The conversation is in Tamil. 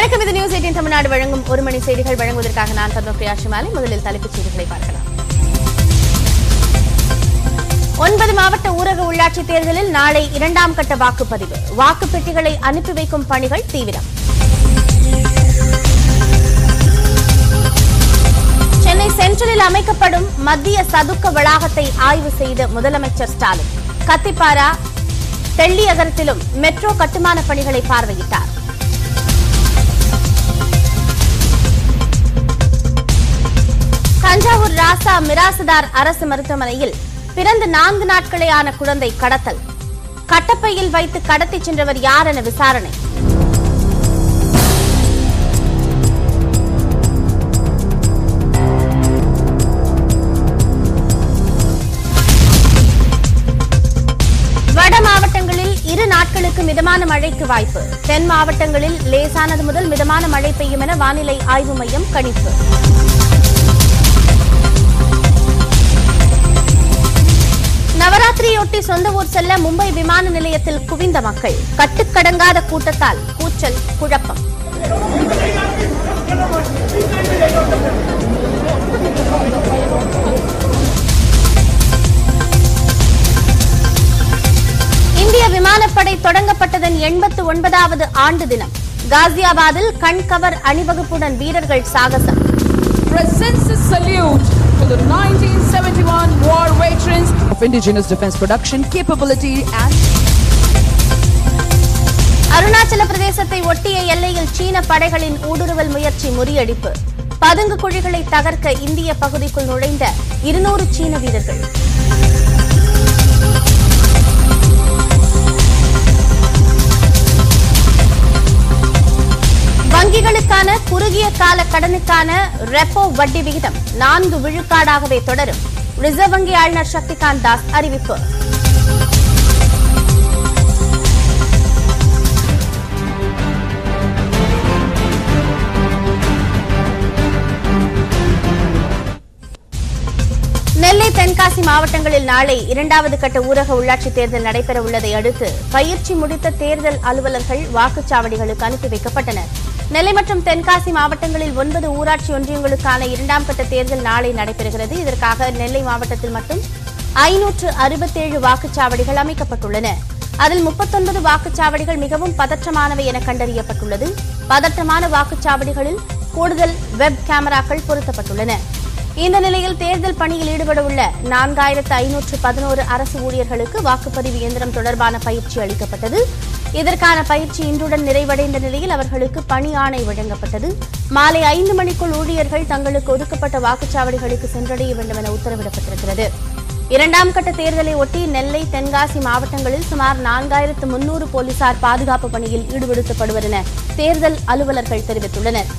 வணக்கம். இது நியூஸ் எயிட்டின் தமிழ்நாடு வழங்கும் ஒரு மணி செய்திகள். வழங்குவதற்காக நான் பத்மபிரியா ஷிமாலி. முதலில் தலைப்புச் செய்திகளை பார்க்கலாம். ஒன்பது மாவட்ட ஊரக உள்ளாட்சி தேர்தலில் நாளை இரண்டாம் கட்ட வாக்குப்பதிவு. வாக்குப் பெட்டிகளை அனுப்பி வைக்கும் பணிகள் தீவிரம். சென்னை சென்ட்ரலில் அமைக்கப்படும் மத்திய சதுக்க வளாகத்தை ஆய்வு செய்த முதலமைச்சர் ஸ்டாலின். கத்திப்பாரா தெள்ளியகரத்திலும் மெட்ரோ கட்டுமான பணிகளை பார்வையிட்டார். தஞ்சாவூர் மிராசுதார் அரசு மருத்துவமனையில் பிறந்து நான்கு நாட்களே ஆன குழந்தை கடத்தல். கட்டப்பையில் வைத்து கடத்தி சென்றவர் யார் என விசாரணை நாட்களுக்கு மிதமான மழைக்கு வாய்ப்பு. தென் மாவட்டங்களில் லேசானது முதல் மிதமான மழை பெய்யும் என வானிலை ஆய்வு மையம் கணிப்பு. நவராத்திரியொட்டி சொந்த ஊர் செல்ல மும்பை விமான நிலையத்தில் குவிந்த மக்கள். கட்டுக்கடங்காத கூட்டத்தால் கூச்சல் குழப்பம். இந்திய விமானப்படை தொடங்கப்பட்டதன் எண்பத்து ஒன்பதாவது ஆண்டு தினம். காசியாபாத்தில் கண்கவர் அணிவகுப்புடன் வீரர்கள் சாகசம். Presents to the 1971 war veterans of indigenous defense production capability and Arunachal பிரதேசத்தை ஒட்டிய எல்லையில் சீன படைகளின் ஊடுருவல் முயற்சி முறியடிப்பு. பதுங்கு குழிகளை தகர்க்க இந்திய பகுதிக்குள் நுழைந்த இருநூறு சீன வீரர்கள். குறுகிய கால கடனுக்கான ரெப்போ வட்டி விகிதம் நான்கு விழுக்காடாகவே தொடரும். ரிசர்வ் வங்கி ஆளுநர் சக்திகாந்த் தாஸ் அறிவிப்பு. நெல்லை தென்காசி மாவட்டங்களில் நாளை இரண்டாவது கட்ட ஊரக உள்ளாட்சி தேர்தல் நடைபெற உள்ளதை அடுத்து பயிற்சி முடித்த தேர்தல் அலுவலர்கள் வாக்குச்சாவடிகளுக்கு அனுப்பி வைக்கப்பட்டனர். நெல்லை மற்றும் தென்காசி மாவட்டங்களில் ஒன்பது ஊராட்சி ஒன்றியங்களுக்கான இரண்டாம் கட்ட தேர்தல் நாளை நடைபெறுகிறது. இதற்காக நெல்லை மாவட்டத்தில் மட்டும் ஐநூற்று அறுபத்தேழு வாக்குச்சாவடிகள் அமைக்கப்பட்டுள்ளன. அதில் முப்பத்தொன்பது வாக்குச்சாவடிகள் மிகவும் பதற்றமானவை என கண்டறியப்பட்டுள்ளது. பதற்றமான வாக்குச்சாவடிகளில் கூடுதல் வெப் கேமராக்கள் பொருத்தப்பட்டுள்ளன. இந்த நிலையில் தேர்தல் பணியில் ஈடுபட உள்ள நான்காயிரத்து ஐநூற்று பதினோரு அரசு ஊழியர்களுக்கு வாக்குப்பதிவு இயந்திரம் தொடர்பான பயிற்சி அளிக்கப்பட்டது. இதற்கான பயிற்சி இன்றுடன் நிறைவடைந்த நிலையில் அவர்களுக்கு பணி ஆணை வழங்கப்பட்டது. மாலை ஐந்து மணிக்குள் ஊழியர்கள் தங்களுக்கு ஒதுக்கப்பட்ட வாக்குச்சாவடிகளுக்கு சென்றடைய வேண்டும் என உத்தரவிடப்பட்டிருக்கிறது. இரண்டாம் கட்ட தேர்தலை ஒட்டி நெல்லை தென்காசி மாவட்டங்களில் சுமார் நான்காயிரத்து முன்னூறு போலீசார் பாதுகாப்பு பணியில் ஈடுபடுத்தப்படுவர் என தேர்தல் அலுவலர்கள் தெரிவித்துள்ளனர்.